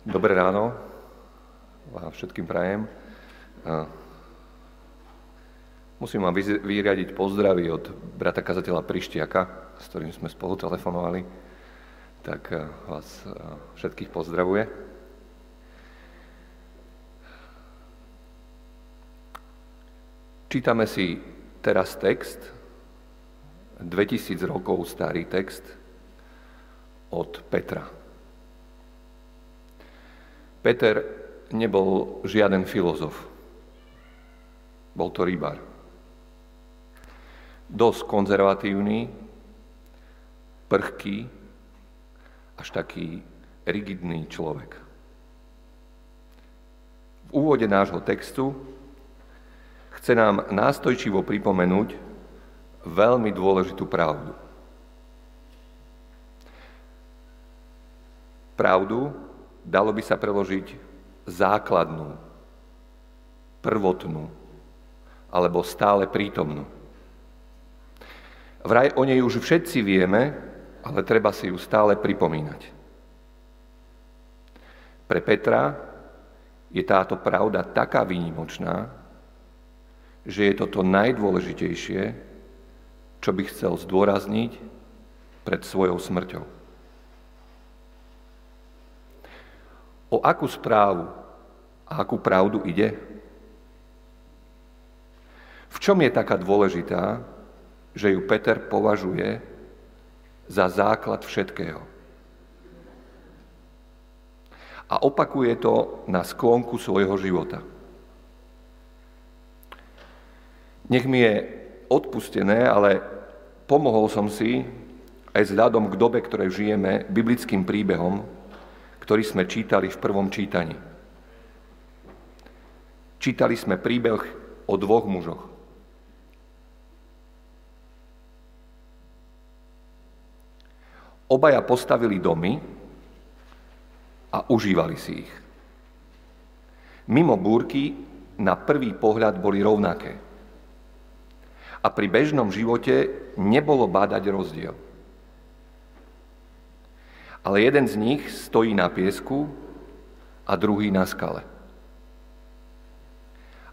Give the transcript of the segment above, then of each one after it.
Dobré ráno, vám všetkým prajem. Musím vám vyriadiť pozdravy od brata kazateľa Prištiaka, s ktorým sme spolu telefonovali. Tak vás všetkých pozdravuje. Čítame si teraz text, 2000 rokov starý text od Petra. Peter nebol žiaden filozof. Bol to rybár. Dosť konzervatívny, prchký, až taký rigidný človek. V úvode nášho textu chce nám nástojčivo pripomenúť veľmi dôležitú pravdu. Pravdu, dalo by sa preložiť základnú, prvotnú alebo stále prítomnú. Vraj o nej už všetci vieme, ale treba si ju stále pripomínať. Pre Petra je táto pravda taká výnimočná, že je to to najdôležitejšie, čo by chcel zdôrazniť pred svojou smrťou. O akú správu a akú pravdu ide? V čom je taká dôležitá, že ju Peter považuje za základ všetkého? A opakuje to na sklonku svojho života. Nech mi je odpustené, ale pomohol som si aj vzhľadom k dobe, ktorej žijeme, biblickým príbehom, ktorý sme čítali v prvom čítaní. Čítali sme príbeh o dvoch mužoch. Obaja postavili domy a užívali si ich. Mimo búrky na prvý pohľad boli rovnaké. A pri bežnom živote nebolo bádať rozdiel. Ale jeden z nich stojí na piesku a druhý na skale.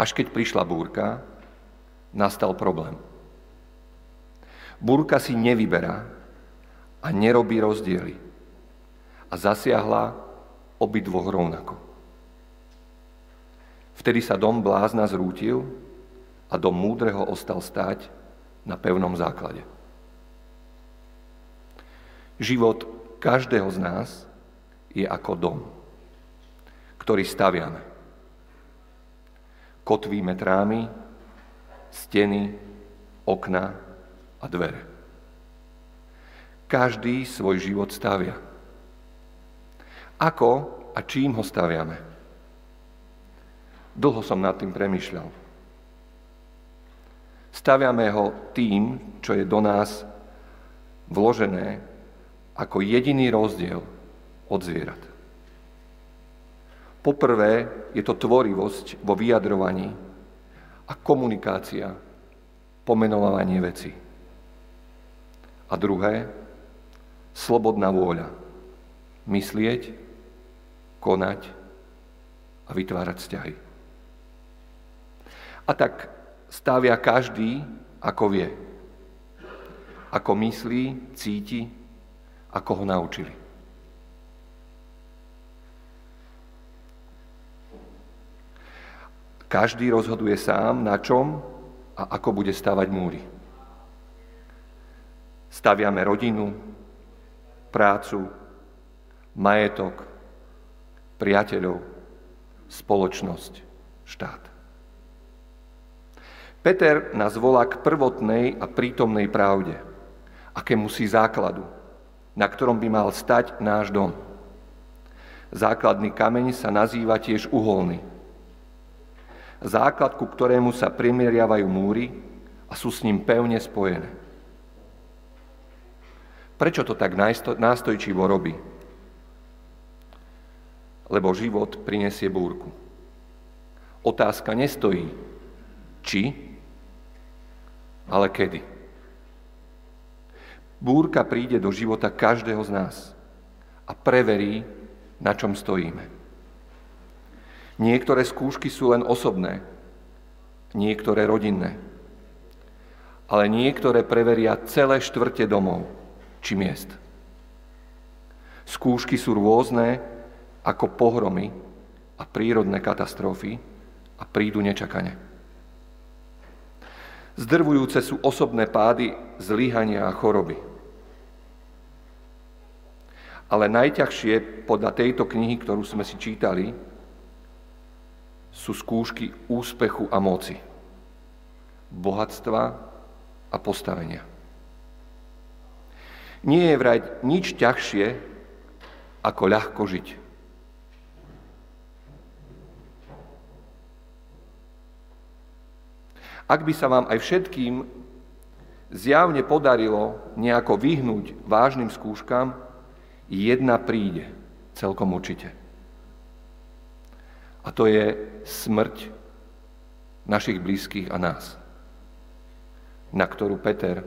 Až keď prišla búrka, nastal problém. Búrka si nevyberá a nerobí rozdiely. A zasiahla obidvoch rovnako. Vtedy sa dom blázna zrútil a dom múdreho ostal stáť na pevnom základe. Život každého z nás je ako dom, ktorý staviame. Kotvíme trámy, steny, okna a dvere. Každý svoj život stavia. Ako a čím ho staviame? Dlho som nad tým premyšľal. Staviame ho tým, čo je do nás vložené ako jediný rozdiel od zvierat. Poprvé je to tvorivosť vo vyjadrovaní a komunikácia, pomenovanie veci. A druhé, slobodná vôľa. Myslieť, konať a vytvárať vzťahy. A tak stávia každý, ako vie. Ako myslí, cíti ako ho naučili. Každý rozhoduje sám, na čom a ako bude stavať múry. Staviame rodinu, prácu, majetok, priateľov, spoločnosť, štát. Peter nás volá k prvotnej a prítomnej pravde, akému si základu, na ktorom by mal stať náš dom. Základný kameň sa nazýva tiež uholný. Základ, ku ktorému sa primeriavajú múry a sú s ním pevne spojené. Prečo to tak nástojčivo robí? Lebo život prinesie búrku. Otázka nestojí, či, ale kedy. Búrka príde do života každého z nás a preverí, na čom stojíme. Niektoré skúšky sú len osobné, niektoré rodinné, ale niektoré preveria celé štvrte domov či miest. Skúšky sú rôzne ako pohromy a prírodné katastrofy a prídu nečakane. Zdrvujúce sú osobné pády, zlíhania a choroby. Ale najťažšie podľa tejto knihy, ktorú sme si čítali, sú skúšky úspechu a moci, bohatstva a postavenia. Nie je vrať nič ťažšie, ako ľahko žiť. Ak by sa vám aj všetkým zjavne podarilo nejako vyhnúť vážnym skúškam, jedna príde, celkom určite. A to je smrť našich blízkych a nás, na ktorú Peter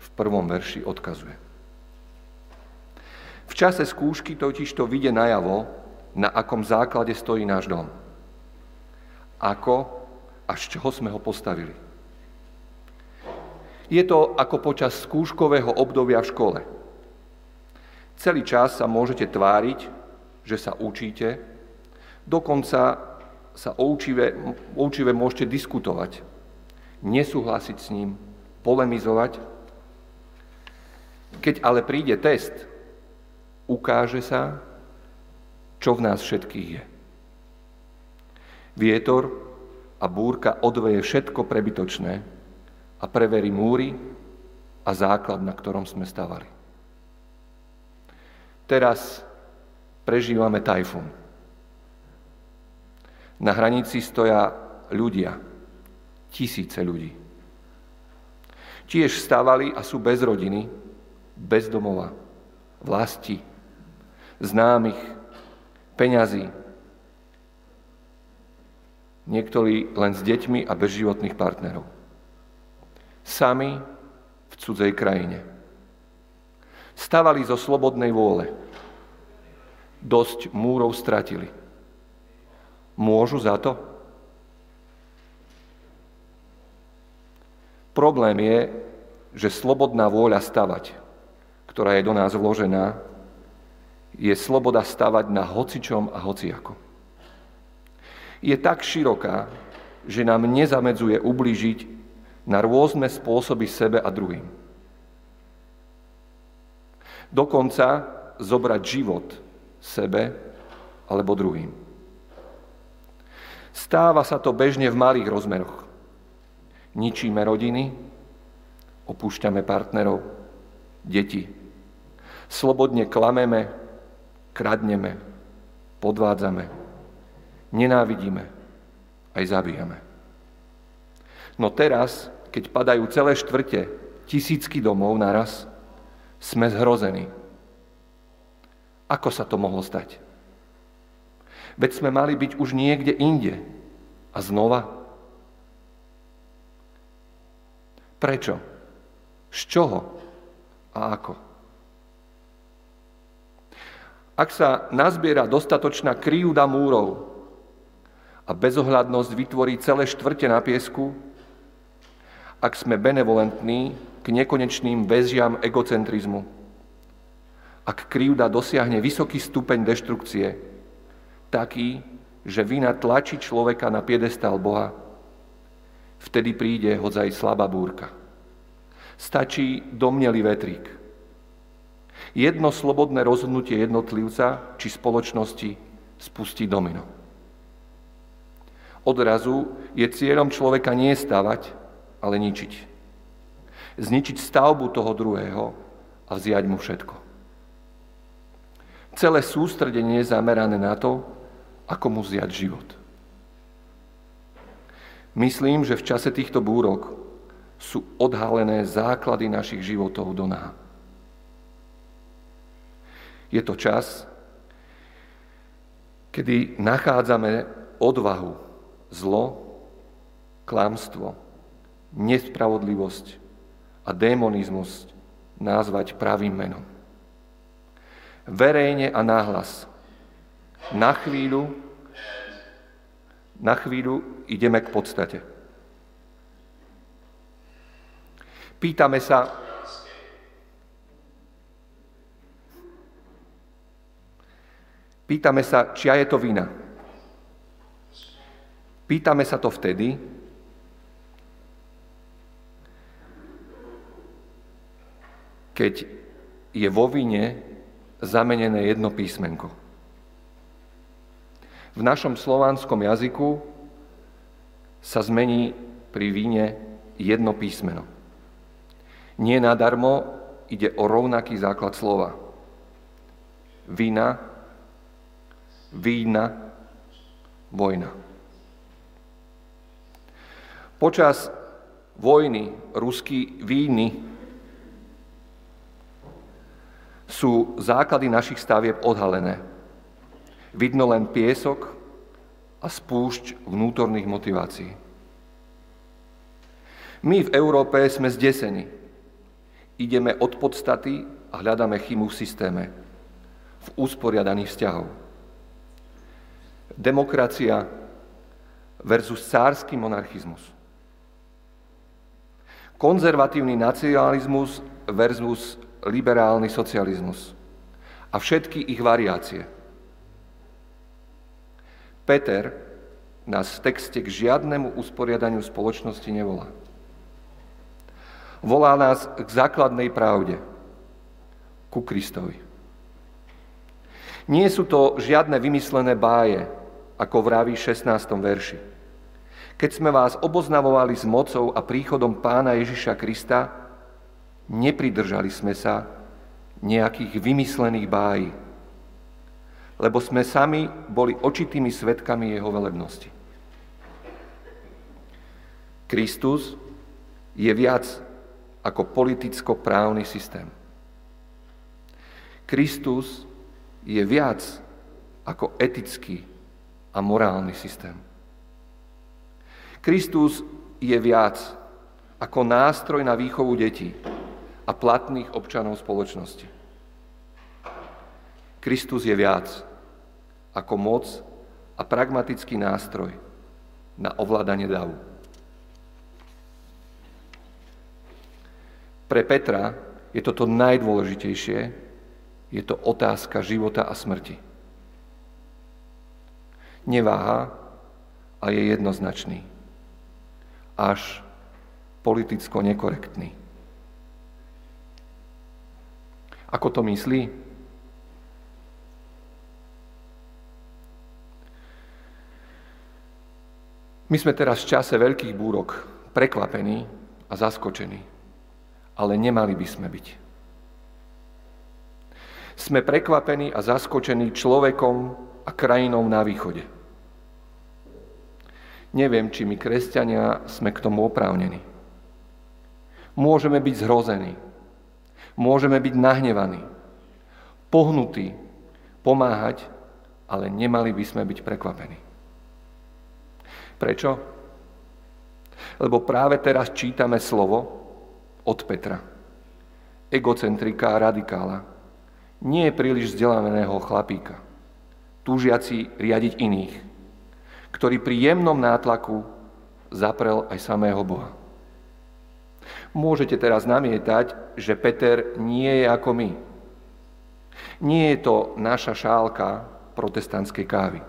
v prvom verši odkazuje. V čase skúšky totiž to vyjde najavo, na akom základe stojí náš dom. Ako a z čoho sme ho postavili. Je to ako počas skúškového obdobia v škole. Celý čas sa môžete tváriť, že sa učíte, dokonca sa o učive, o učive môžete diskutovať, nesúhlasiť s ním, polemizovať. Keď ale príde test, ukáže sa, čo v nás všetkých je. Vietor a búrka odveje všetko prebytočné a preverí múry a základ, na ktorom sme stavali. Teraz prežívame tajfún. Na hranici stoja ľudia, tisíce ľudí. Tiež stávali a sú bez rodiny, bez domova, vlasti, známych, peňazí. Niektorí len s deťmi a bez životných partnerov. Sami v cudzej krajine. Stavali zo slobodnej vôle. Dosť múrov stratili. Môžu za to? Problém je, že slobodná vôľa stavať, ktorá je do nás vložená, je sloboda stavať na hocičom a hociako. Je tak široká, že nám nezamedzuje ublížiť na rôzne spôsoby sebe a druhým dokonca zobrať život sebe alebo druhým. Stáva sa to bežne v malých rozmeroch. Ničíme rodiny, opúšťame partnerov, deti. Slobodne klameme, kradneme, podvádzame, nenávidíme, aj zabíjame. No teraz, keď padajú celé štvrte, tisícky domov naraz, sme zhrození. Ako sa to mohlo stať? Veď sme mali byť už niekde inde. A znova? Prečo? Z čoho? A ako? Ak sa nazbiera dostatočná kryjúda múrov a bezohľadnosť vytvorí celé štvrte na piesku, ak sme benevolentní, k nekonečným väziam egocentrizmu. Ak krivda dosiahne vysoký stupeň deštrukcie, taký, že vina tlačí človeka na piedestal Boha, vtedy príde hodzaj slabá búrka. Stačí domnelý vetrík. Jedno slobodné rozhodnutie jednotlivca či spoločnosti spustí domino. Odrazu je cieľom človeka nie stavať, ale ničiť zničiť stavbu toho druhého a vziať mu všetko. Celé sústredenie je zamerané na to, ako mu vziať život. Myslím, že v čase týchto búrok sú odhalené základy našich životov do ná. Je to čas, kedy nachádzame odvahu, zlo, klamstvo, nespravodlivosť, a démonizmus nazvať pravým menom. Verejne a náhlas na chvíľu, na chvíľu ideme k podstate. Pýtame sa, pýtame sa, čia je to vina. Pýtame sa to vtedy, keď je vo vine zamenené jedno písmenko. V našom slovanskom jazyku sa zmení pri víne jedno písmeno. Nie nadarmo ide o rovnaký základ slova. Vína, vína, vojna. Počas vojny ruský víny sú základy našich stavieb odhalené. Vidno len piesok a spúšť vnútorných motivácií. My v Európe sme zdesení ideme od podstaty a hľadáme chybu v systéme, v usporiadaných vzťahov. Demokracia versus cársky monarchizmus. Konzervatívny nacionalizmus versus liberálny socializmus a všetky ich variácie. Peter nás v texte k žiadnemu usporiadaniu spoločnosti nevolá. Volá nás k základnej pravde, ku Kristovi. Nie sú to žiadne vymyslené báje, ako vraví v 16. verši. Keď sme vás oboznavovali s mocou a príchodom pána Ježiša Krista, nepridržali sme sa nejakých vymyslených bájí, lebo sme sami boli očitými svetkami jeho velebnosti. Kristus je viac ako politicko-právny systém. Kristus je viac ako etický a morálny systém. Kristus je viac ako nástroj na výchovu detí a platných občanov spoločnosti. Kristus je viac ako moc a pragmatický nástroj na ovládanie davu. Pre Petra je toto najdôležitejšie, je to otázka života a smrti. Neváha a je jednoznačný. Až politicko nekorektný. Ako to myslí? My sme teraz v čase veľkých búrok prekvapení a zaskočení ale nemali by sme byť. Sme prekvapení a zaskočení človekom a krajinou na východe. Neviem, či my, kresťania, sme k tomu oprávnení. Môžeme byť zhrození, môžeme byť nahnevaní, pohnutí, pomáhať, ale nemali by sme byť prekvapení. Prečo? Lebo práve teraz čítame slovo, od Petra. Egocentrika a radikála. Nie je príliš vzdelaného chlapíka, túžiaci riadiť iných, ktorý pri jemnom nátlaku zaprel aj samého Boha. Môžete teraz namietať, že Peter nie je ako my. Nie je to naša šálka protestantskej kávy.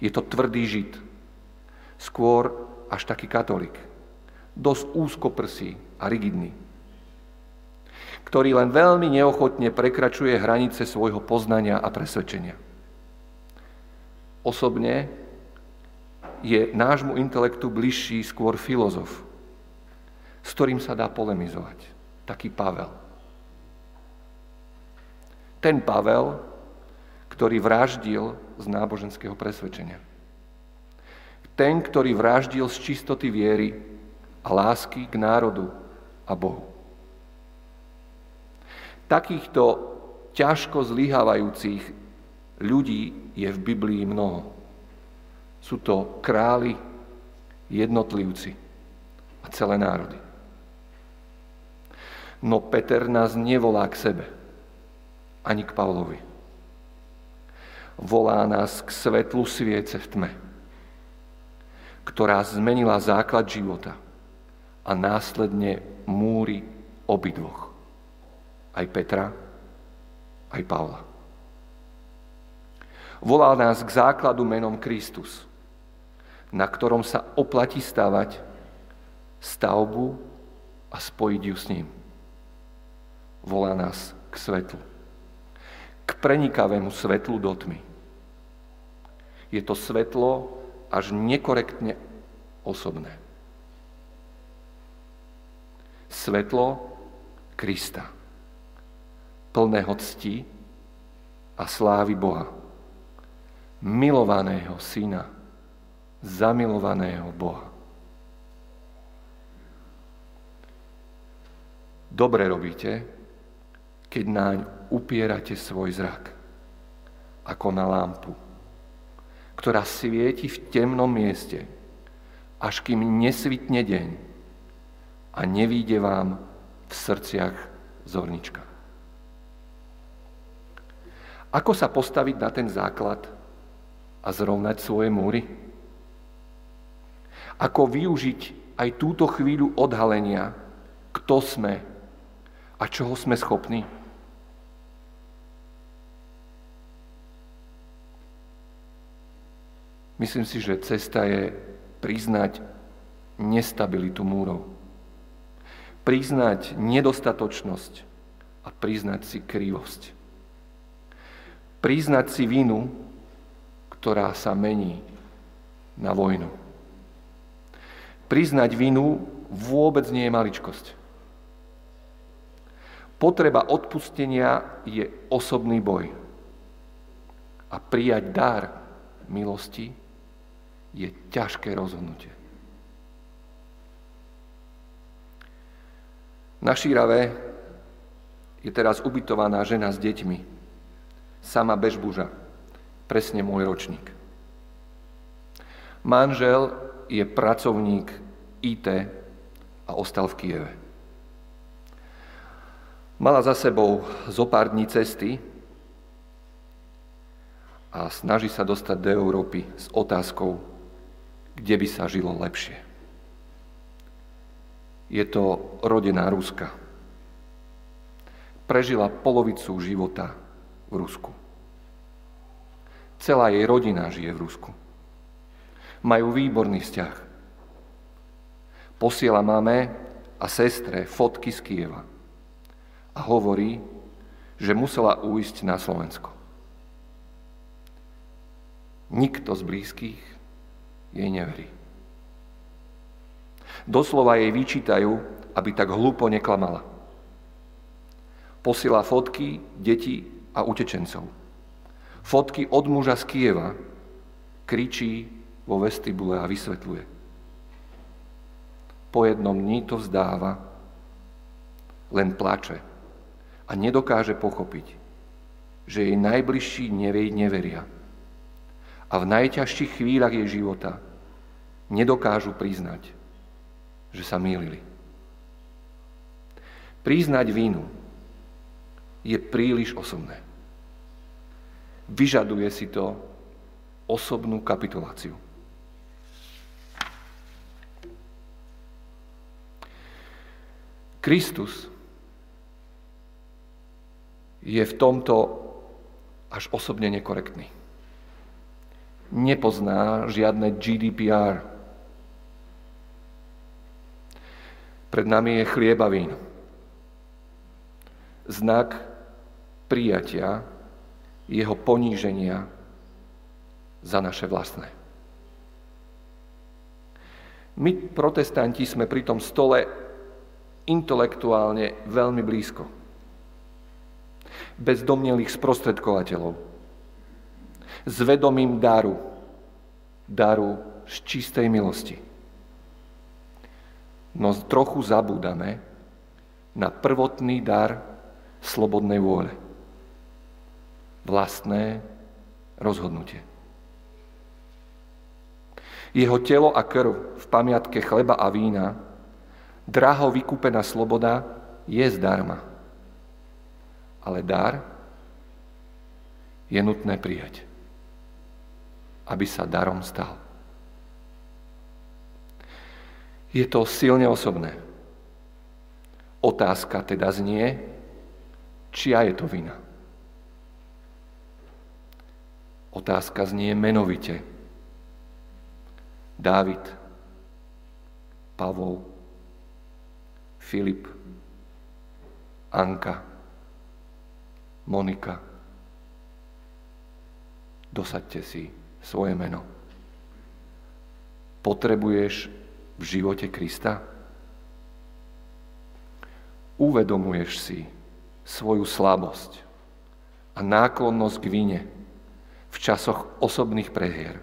Je to tvrdý žid. Skôr až taký katolík. Dosť úzko prsí, a rigidný, ktorý len veľmi neochotne prekračuje hranice svojho poznania a presvedčenia. Osobne je nášmu intelektu bližší skôr filozof, s ktorým sa dá polemizovať. Taký Pavel. Ten Pavel, ktorý vraždil z náboženského presvedčenia. Ten, ktorý vraždil z čistoty viery a lásky k národu a Bohu. Takýchto ťažko zlyhávajúcich ľudí je v Biblii mnoho. Sú to králi, jednotlivci a celé národy. No Peter nás nevolá k sebe, ani k Pavlovi. Volá nás k svetlu sviece v tme, ktorá zmenila základ života a následne múry obidvoch. Aj Petra, aj Pavla. Volá nás k základu menom Kristus, na ktorom sa oplatí stavať stavbu a spojiť ju s ním. Volá nás k svetlu. K prenikavému svetlu do tmy. Je to svetlo až nekorektne osobné. Svetlo Krista, plného cti a slávy Boha, milovaného syna, zamilovaného Boha. Dobre robíte, keď naň upierate svoj zrak, ako na lampu ktorá svieti v temnom mieste, až kým nesvitne deň a nevíde vám v srdciach zornička. Ako sa postaviť na ten základ a zrovnať svoje múry? Ako využiť aj túto chvíľu odhalenia, kto sme a čoho sme schopní? Myslím si, že cesta je priznať nestabilitu múrov. Priznať nedostatočnosť a priznať si krivosť. Priznať si vinu, ktorá sa mení na vojnu. Priznať vinu vôbec nie je maličkosť. Potreba odpustenia je osobný boj. A prijať dar milosti je ťažké rozhodnutie. Na Šírave je teraz ubytovaná žena s deťmi. Sama Bežbuža, presne môj ročník. Manžel je pracovník IT a ostal v Kieve. Mala za sebou zo pár dní cesty a snaží sa dostať do Európy s otázkou, kde by sa žilo lepšie. Je to rodená Ruska. Prežila polovicu života v Rusku. Celá jej rodina žije v Rusku. Majú výborný vzťah. Posiela máme a sestre fotky z Kieva a hovorí, že musela uísť na Slovensko. Nikto z blízkych jej neverí. Doslova jej vyčítajú, aby tak hlúpo neklamala. Posila fotky detí a utečencov. Fotky od muža z Kieva kričí vo vestibule a vysvetľuje. Po jednom dní to vzdáva, len plače a nedokáže pochopiť, že jej najbližší nevej neveria a v najťažších chvíľach jej života nedokážu priznať, že sa mýlili. Priznať vínu je príliš osobné. Vyžaduje si to osobnú kapituláciu. Kristus je v tomto až osobne nekorektný nepozná žiadne GDPR. Pred nami je chlieba vín. Znak prijatia jeho poníženia za naše vlastné. My, protestanti, sme pri tom stole intelektuálne veľmi blízko. Bez domnelých sprostredkovateľov s vedomím daru, daru z čistej milosti. No trochu zabúdame na prvotný dar slobodnej vôle. Vlastné rozhodnutie. Jeho telo a krv v pamiatke chleba a vína, draho vykúpená sloboda, je zdarma. Ale dar je nutné prijať. Aby sa darom stal. Je to silne osobné. Otázka teda znie, čia je to vina. Otázka znie menovite. Dávid, Pavol, Filip, Anka, Monika. Dosaďte si svoje meno. Potrebuješ v živote Krista? Uvedomuješ si svoju slabosť a náklonnosť k vine v časoch osobných prehier?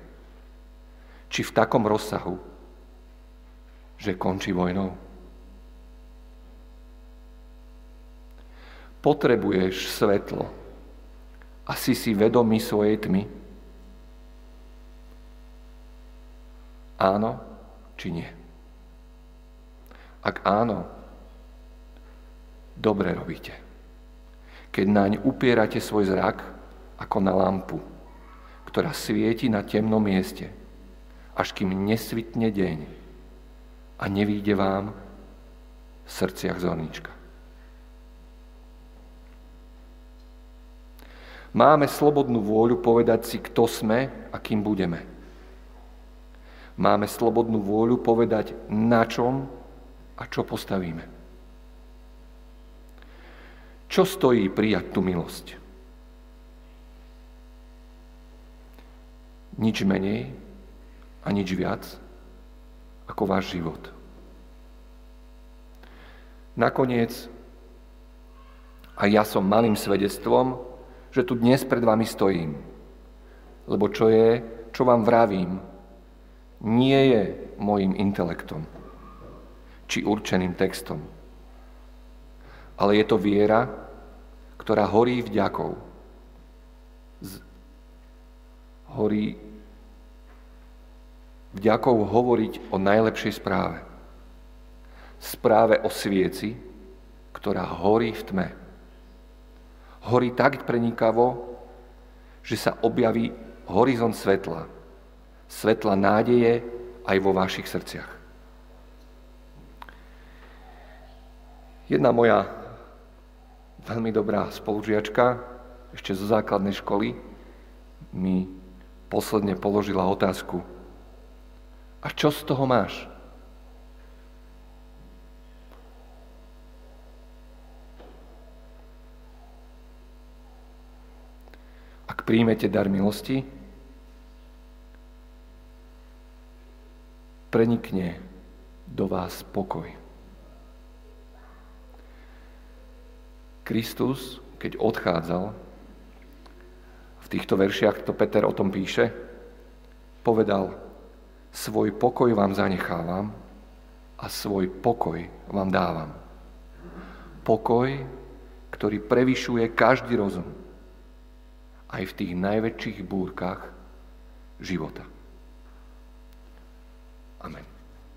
Či v takom rozsahu, že končí vojnou? Potrebuješ svetlo a si si vedomý svojej tmy? Áno či nie? Ak áno, dobre robíte. Keď naň upierate svoj zrak ako na lampu, ktorá svieti na temnom mieste, až kým nesvitne deň a nevíde vám v srdciach zornička. Máme slobodnú vôľu povedať si, kto sme a kým budeme. Máme slobodnú vôľu povedať, na čom a čo postavíme. Čo stojí prijať tú milosť? Nič menej a nič viac ako váš život. Nakoniec, a ja som malým svedectvom, že tu dnes pred vami stojím. Lebo čo je, čo vám vravím, nie je mojim intelektom či určeným textom, ale je to viera, ktorá horí vďakou. Horí vďakou hovoriť o najlepšej správe. Správe o svieci, ktorá horí v tme. Horí tak prenikavo, že sa objaví horizont svetla, svetla nádeje aj vo vašich srdciach. Jedna moja veľmi dobrá spolužiačka, ešte zo základnej školy, mi posledne položila otázku. A čo z toho máš? Ak príjmete dar milosti, prenikne do vás pokoj. Kristus, keď odchádzal, v týchto veršiach to Peter o tom píše, povedal, svoj pokoj vám zanechávam a svoj pokoj vám dávam. Pokoj, ktorý prevyšuje každý rozum, aj v tých najväčších búrkach života. Amen.